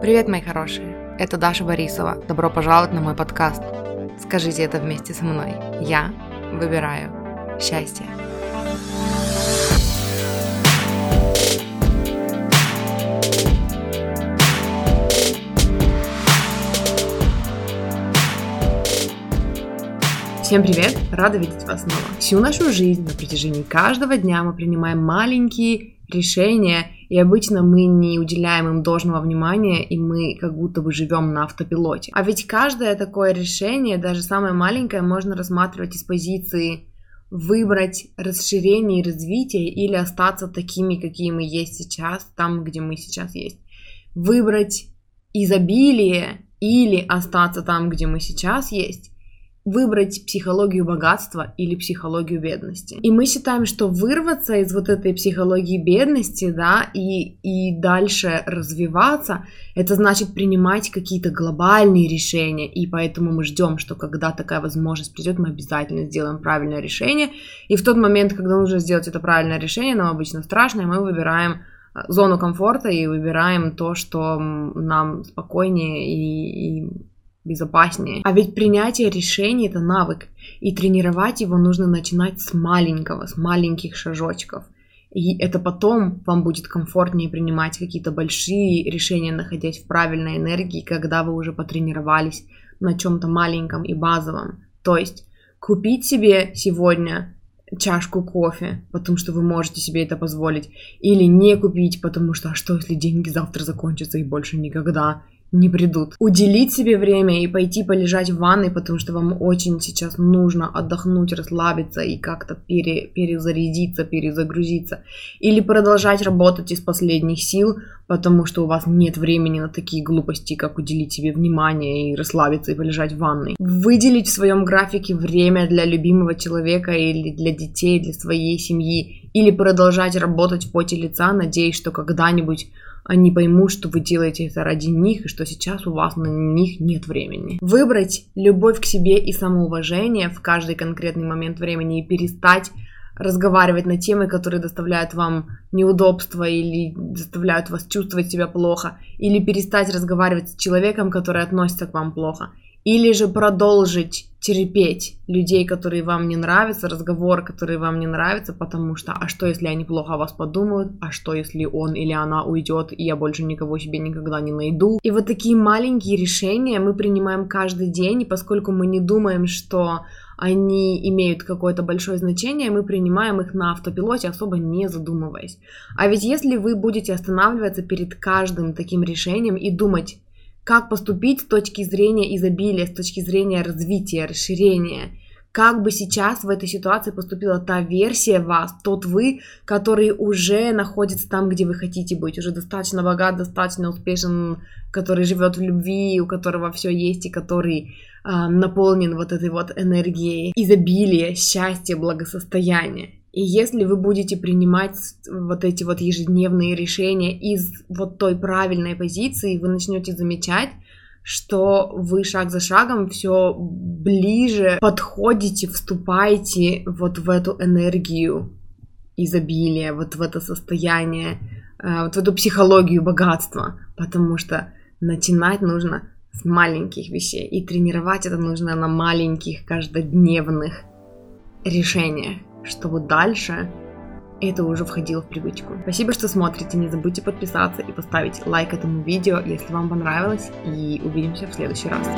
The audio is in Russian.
Привет, мои хорошие! Это Даша Борисова. Добро пожаловать на мой подкаст. Скажите это вместе со мной. Я выбираю счастье. Всем привет! Рада видеть вас снова. Всю нашу жизнь на протяжении каждого дня мы принимаем маленькие решения, и обычно мы не уделяем им должного внимания, и мы как будто бы живем на автопилоте. А ведь каждое такое решение, даже самое маленькое, можно рассматривать из позиции выбрать расширение и развитие или остаться такими, какие мы есть сейчас, там, где мы сейчас есть. Выбрать изобилие или остаться там, где мы сейчас есть, выбрать психологию богатства или психологию бедности. И мы считаем, что вырваться из вот этой психологии бедности, да, и, и дальше развиваться, это значит принимать какие-то глобальные решения, и поэтому мы ждем, что когда такая возможность придет, мы обязательно сделаем правильное решение, и в тот момент, когда нужно сделать это правильное решение, нам обычно страшно, и мы выбираем э, зону комфорта и выбираем то, что нам спокойнее и, и безопаснее. А ведь принятие решений это навык, и тренировать его нужно начинать с маленького, с маленьких шажочков. И это потом вам будет комфортнее принимать какие-то большие решения, находясь в правильной энергии, когда вы уже потренировались на чем-то маленьком и базовом. То есть купить себе сегодня чашку кофе, потому что вы можете себе это позволить, или не купить, потому что а что если деньги завтра закончатся и больше никогда, не придут. Уделить себе время и пойти полежать в ванной, потому что вам очень сейчас нужно отдохнуть, расслабиться и как-то пере, перезарядиться, перезагрузиться. Или продолжать работать из последних сил, потому что у вас нет времени на такие глупости, как уделить себе внимание и расслабиться и полежать в ванной. Выделить в своем графике время для любимого человека или для детей, для своей семьи. Или продолжать работать в поте лица, надеясь, что когда-нибудь они поймут, что вы делаете это ради них, и что сейчас у вас на них нет времени. Выбрать любовь к себе и самоуважение в каждый конкретный момент времени и перестать разговаривать на темы, которые доставляют вам неудобства или заставляют вас чувствовать себя плохо, или перестать разговаривать с человеком, который относится к вам плохо, или же продолжить терпеть людей, которые вам не нравятся, разговоры, которые вам не нравятся, потому что, а что, если они плохо о вас подумают, а что, если он или она уйдет, и я больше никого себе никогда не найду. И вот такие маленькие решения мы принимаем каждый день, и поскольку мы не думаем, что они имеют какое-то большое значение, мы принимаем их на автопилоте, особо не задумываясь. А ведь если вы будете останавливаться перед каждым таким решением и думать, как поступить с точки зрения изобилия, с точки зрения развития, расширения. Как бы сейчас в этой ситуации поступила та версия вас, тот вы, который уже находится там, где вы хотите быть, уже достаточно богат, достаточно успешен, который живет в любви, у которого все есть и который э, наполнен вот этой вот энергией изобилия, счастья, благосостояния. И если вы будете принимать вот эти вот ежедневные решения из вот той правильной позиции, вы начнете замечать, что вы шаг за шагом все ближе подходите, вступаете вот в эту энергию изобилия, вот в это состояние, э, вот в эту психологию богатства, потому что начинать нужно с маленьких вещей, и тренировать это нужно на маленьких каждодневных решениях чтобы дальше это уже входило в привычку. Спасибо, что смотрите. Не забудьте подписаться и поставить лайк этому видео, если вам понравилось. И увидимся в следующий раз.